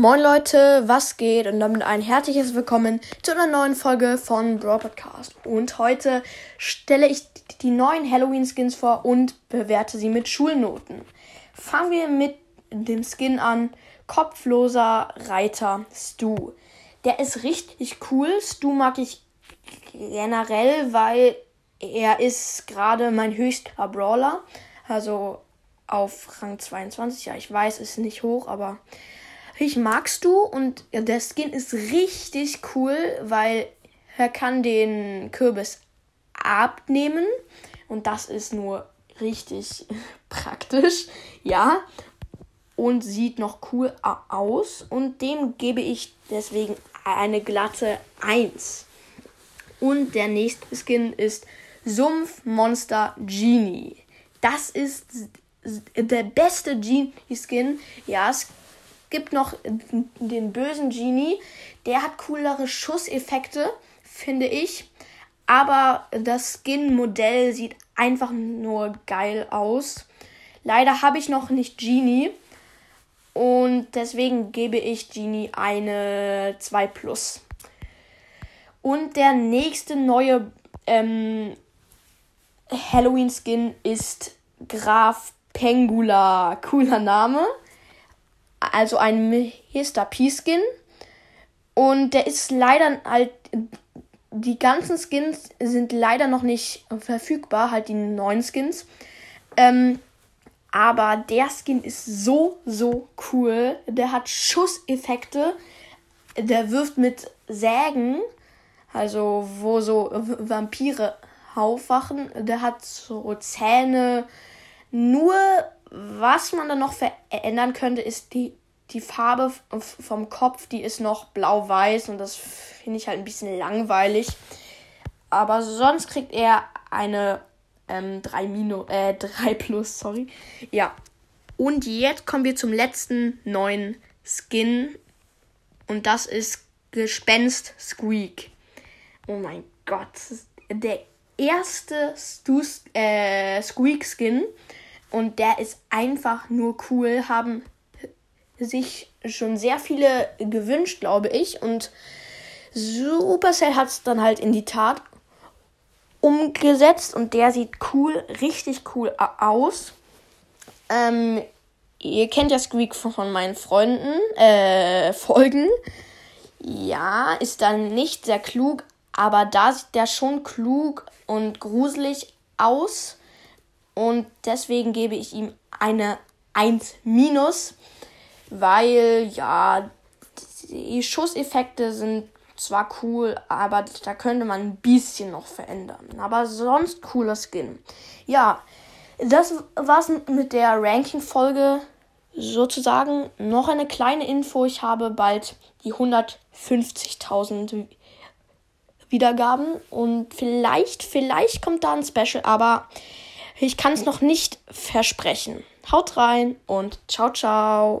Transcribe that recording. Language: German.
Moin Leute, was geht? Und damit ein herzliches Willkommen zu einer neuen Folge von Brawl Podcast. Und heute stelle ich die neuen Halloween Skins vor und bewerte sie mit Schulnoten. Fangen wir mit dem Skin an. Kopfloser Reiter Stu. Der ist richtig cool. Stu mag ich generell, weil er ist gerade mein höchster Brawler. Also auf Rang 22. Ja, ich weiß, ist nicht hoch, aber ich magst du und der Skin ist richtig cool, weil er kann den Kürbis abnehmen und das ist nur richtig praktisch, ja. Und sieht noch cool aus und dem gebe ich deswegen eine glatte 1. Und der nächste Skin ist Sumpfmonster Genie. Das ist der beste Genie-Skin. Ja, es gibt noch den bösen Genie. Der hat coolere Schusseffekte, finde ich. Aber das Skin-Modell sieht einfach nur geil aus. Leider habe ich noch nicht Genie. Und deswegen gebe ich Genie eine 2 Plus. Und der nächste neue ähm, Halloween-Skin ist Graf Pengula. Cooler Name also ein Mr. P-Skin. Und der ist leider halt. Die ganzen Skins sind leider noch nicht verfügbar, halt die neuen Skins. Ähm, aber der Skin ist so, so cool. Der hat Schusseffekte. Der wirft mit Sägen, also wo so Vampire aufwachen. Der hat so Zähne. Nur was man dann noch verändern könnte, ist die, die Farbe vom Kopf. Die ist noch blau-weiß und das finde ich halt ein bisschen langweilig. Aber sonst kriegt er eine ähm, 3, Minus, äh, 3 plus, sorry. Ja. Und jetzt kommen wir zum letzten neuen Skin. Und das ist Gespenst Squeak. Oh mein Gott. Der erste Stu äh, Squeak Skin. Und der ist einfach nur cool. Haben sich schon sehr viele gewünscht, glaube ich. Und Supercell hat es dann halt in die Tat umgesetzt. Und der sieht cool, richtig cool aus. Ähm, ihr kennt ja Squeak von meinen Freunden, äh, Folgen. Ja, ist dann nicht sehr klug, aber da sieht der schon klug und gruselig aus. Und deswegen gebe ich ihm eine 1 minus, weil ja, die Schusseffekte sind zwar cool, aber da könnte man ein bisschen noch verändern. Aber sonst cooler Skin. Ja, das war's mit der Ranking-Folge sozusagen. Noch eine kleine Info. Ich habe bald die 150.000 Wiedergaben und vielleicht, vielleicht kommt da ein Special, aber ich kann es noch nicht versprechen. Haut rein und ciao, ciao.